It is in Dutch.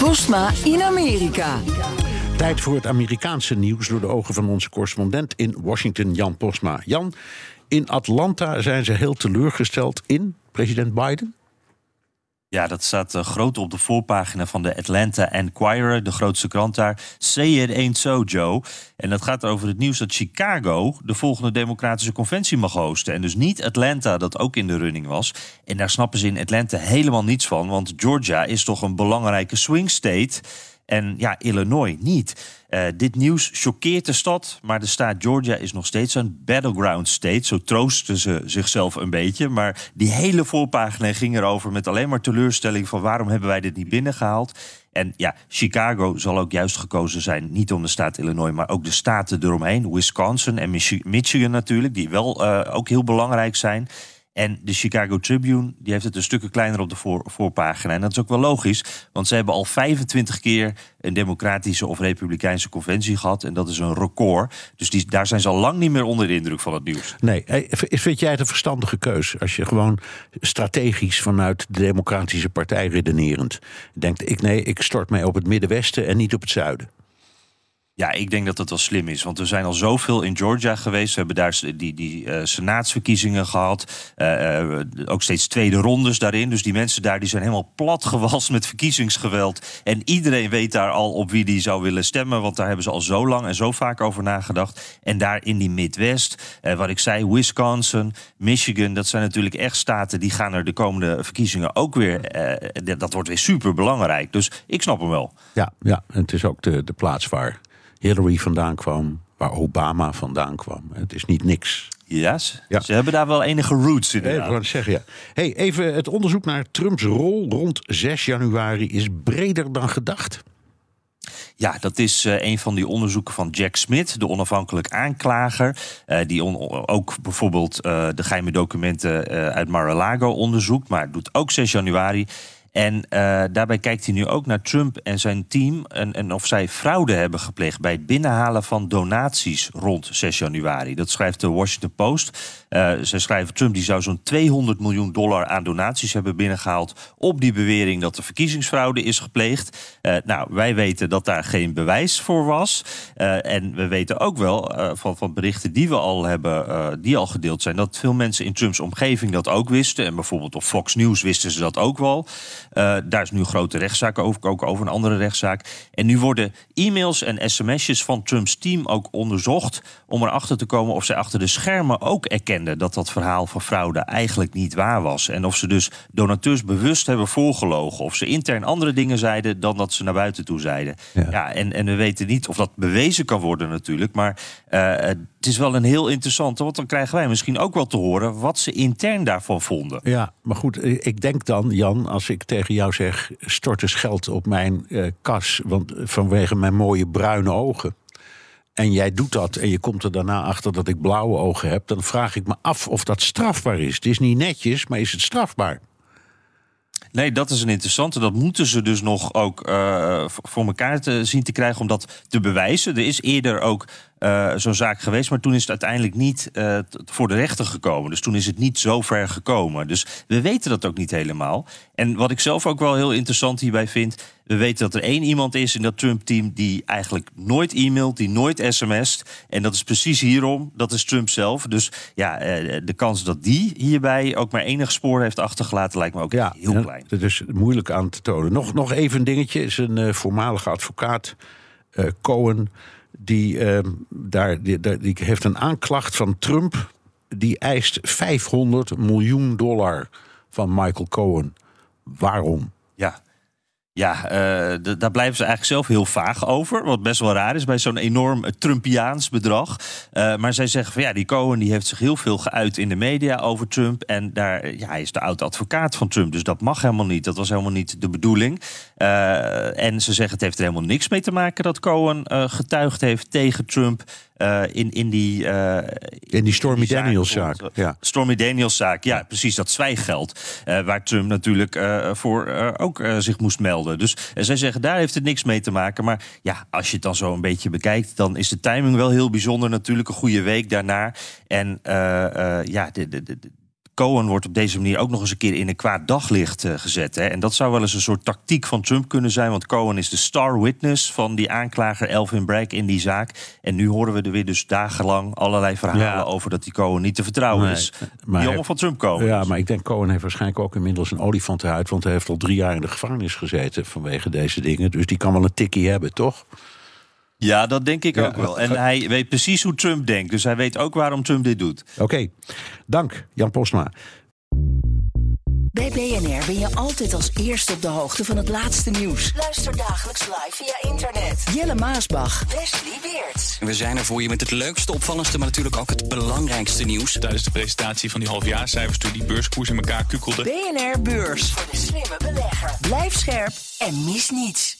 Postma in Amerika. Tijd voor het Amerikaanse nieuws door de ogen van onze correspondent in Washington, Jan Postma. Jan, in Atlanta zijn ze heel teleurgesteld in president Biden. Ja, dat staat uh, groot op de voorpagina van de Atlanta Enquirer, de grootste krant daar. Say it ain't so, Joe. En dat gaat over het nieuws dat Chicago de volgende democratische conventie mag hosten. En dus niet Atlanta, dat ook in de running was. En daar snappen ze in Atlanta helemaal niets van, want Georgia is toch een belangrijke swing state. En ja, Illinois niet. Uh, dit nieuws choqueert de stad, maar de staat Georgia is nog steeds een battleground state. Zo troosten ze zichzelf een beetje. Maar die hele voorpagina ging erover met alleen maar teleurstelling van waarom hebben wij dit niet binnengehaald. En ja, Chicago zal ook juist gekozen zijn, niet om de staat Illinois, maar ook de staten eromheen. Wisconsin en Michigan natuurlijk, die wel uh, ook heel belangrijk zijn. En de Chicago Tribune die heeft het een stukje kleiner op de voor, voorpagina. En dat is ook wel logisch, want ze hebben al 25 keer een democratische of republikeinse conventie gehad. En dat is een record. Dus die, daar zijn ze al lang niet meer onder de indruk van het nieuws. Nee, vind jij het een verstandige keus? Als je gewoon strategisch vanuit de Democratische Partij redenerend denkt: ik, nee, ik stort mij op het Middenwesten en niet op het Zuiden. Ja, ik denk dat dat wel slim is. Want we zijn al zoveel in Georgia geweest. We hebben daar die, die uh, senaatsverkiezingen gehad. Uh, uh, ook steeds tweede rondes daarin. Dus die mensen daar die zijn helemaal plat gewast met verkiezingsgeweld. En iedereen weet daar al op wie die zou willen stemmen. Want daar hebben ze al zo lang en zo vaak over nagedacht. En daar in die Midwest, wat ik zei, Wisconsin, Michigan. Dat zijn natuurlijk echt staten die gaan er de komende verkiezingen ook weer. dat wordt weer super belangrijk. Dus ik snap hem wel. Ja, ja. en het is ook de, de plaats waar Hillary vandaan kwam, waar Obama vandaan kwam. Het is niet niks. Yes. Ja, ze hebben daar wel enige roots in. Even wat zeggen, ja. Hey, even het onderzoek naar Trumps rol rond 6 januari is breder dan gedacht. Ja, dat is uh, een van die onderzoeken van Jack Smith, de onafhankelijk aanklager. Uh, die on ook bijvoorbeeld uh, de geheime documenten uit Mar-a-Lago onderzoekt, maar doet ook 6 januari. En uh, daarbij kijkt hij nu ook naar Trump en zijn team en, en, of zij fraude hebben gepleegd bij het binnenhalen van donaties rond 6 januari. Dat schrijft de Washington Post. Uh, ze schrijven Trump die zou zo'n 200 miljoen dollar aan donaties hebben binnengehaald op die bewering dat er verkiezingsfraude is gepleegd. Uh, nou, wij weten dat daar geen bewijs voor was. en we weten ook wel van, van berichten die we al hebben, die al gedeeld zijn, dat veel mensen in Trumps omgeving dat ook wisten. En bijvoorbeeld op Fox News wisten ze dat ook wel. Uh, daar is nu een grote rechtszaak over, ook over een andere rechtszaak. En nu worden e-mails en sms'jes van Trumps team ook onderzocht om erachter te komen of zij achter de schermen ook erkenden dat dat verhaal van fraude eigenlijk niet waar was. En of ze dus donateurs bewust hebben voorgelogen. Of ze intern andere dingen zeiden dan dat ze naar buiten toe zeiden. Ja, ja en, en we weten niet of dat bewezen kan worden natuurlijk. Maar uh, het is wel een heel interessante, want dan krijgen wij misschien ook wel te horen wat ze intern daarvan vonden. Ja, maar goed, ik denk dan, Jan, als ik tegen jou zeg: stort eens geld op mijn uh, kas, want vanwege mijn mooie bruine ogen. En jij doet dat en je komt er daarna achter dat ik blauwe ogen heb, dan vraag ik me af of dat strafbaar is. Het is niet netjes, maar is het strafbaar? Nee, dat is een interessante. Dat moeten ze dus nog ook uh, voor elkaar te zien te krijgen om dat te bewijzen. Er is eerder ook uh, zo'n zaak geweest. Maar toen is het uiteindelijk niet uh, voor de rechter gekomen. Dus toen is het niet zo ver gekomen. Dus we weten dat ook niet helemaal. En wat ik zelf ook wel heel interessant hierbij vind. We weten dat er één iemand is in dat Trump-team die eigenlijk nooit e-mailt, die nooit sms't. En dat is precies hierom. Dat is Trump zelf. Dus ja, uh, de kans dat die hierbij ook maar enig spoor heeft achtergelaten, lijkt me ook ja, heel klein. Dat is moeilijk aan te tonen. Nog, nog even een dingetje. Is een voormalige advocaat, Cohen die, uh, daar, die, die heeft een aanklacht van Trump. Die eist 500 miljoen dollar van Michael Cohen. Waarom? Ja, ja, uh, daar blijven ze eigenlijk zelf heel vaag over. Wat best wel raar is bij zo'n enorm Trumpiaans bedrag. Uh, maar zij zeggen van ja, die Cohen die heeft zich heel veel geuit in de media over Trump. En daar, ja, hij is de oude advocaat van Trump. Dus dat mag helemaal niet. Dat was helemaal niet de bedoeling. Uh, en ze zeggen het heeft er helemaal niks mee te maken dat Cohen getuigd heeft tegen Trump. Uh, in, in die. Uh, in die Stormy Daniels-zaak. Ja. Stormy Daniels-zaak, ja, precies. Dat zwijggeld. Uh, waar Trump natuurlijk voor ook zich moest melden. Dus zij zeggen daar heeft het niks mee te maken. Maar ja, als je het dan zo een beetje bekijkt, dan is de timing wel heel bijzonder. Natuurlijk een goede week daarna. En ja, de, de, de Cohen wordt op deze manier ook nog eens een keer in een kwaad daglicht gezet. Hè? En dat zou wel eens een soort tactiek van Trump kunnen zijn. Want Cohen is de star witness van die aanklager Elvin Bragg in die zaak. En nu horen we er weer dus dagenlang allerlei verhalen over dat die Cohen niet te vertrouwen is. Maar, die van Trump komen. Ja, maar ik denk Cohen heeft waarschijnlijk ook inmiddels een olifantenhuid. Want hij heeft al drie jaar in de gevangenis gezeten vanwege deze dingen. Dus die kan wel een tikkie hebben, toch? Ja, dat denk ik ook wel. En hij weet precies hoe Trump denkt. Dus hij weet ook waarom Trump dit doet. Oké, dank Jan Postma. Bij BNR ben je altijd als eerste op de hoogte van het laatste nieuws. Luister dagelijks live via internet. Jelle Maasbach. Wesley Weert. We zijn er voor je met het leukste, opvallendste, maar natuurlijk ook het belangrijkste nieuws. Tijdens de presentatie van die halfjaarcijfers toen die beurskoers in elkaar kukkelde. BNR Beurs. Voor de slimme belegger. Blijf scherp en mis niets.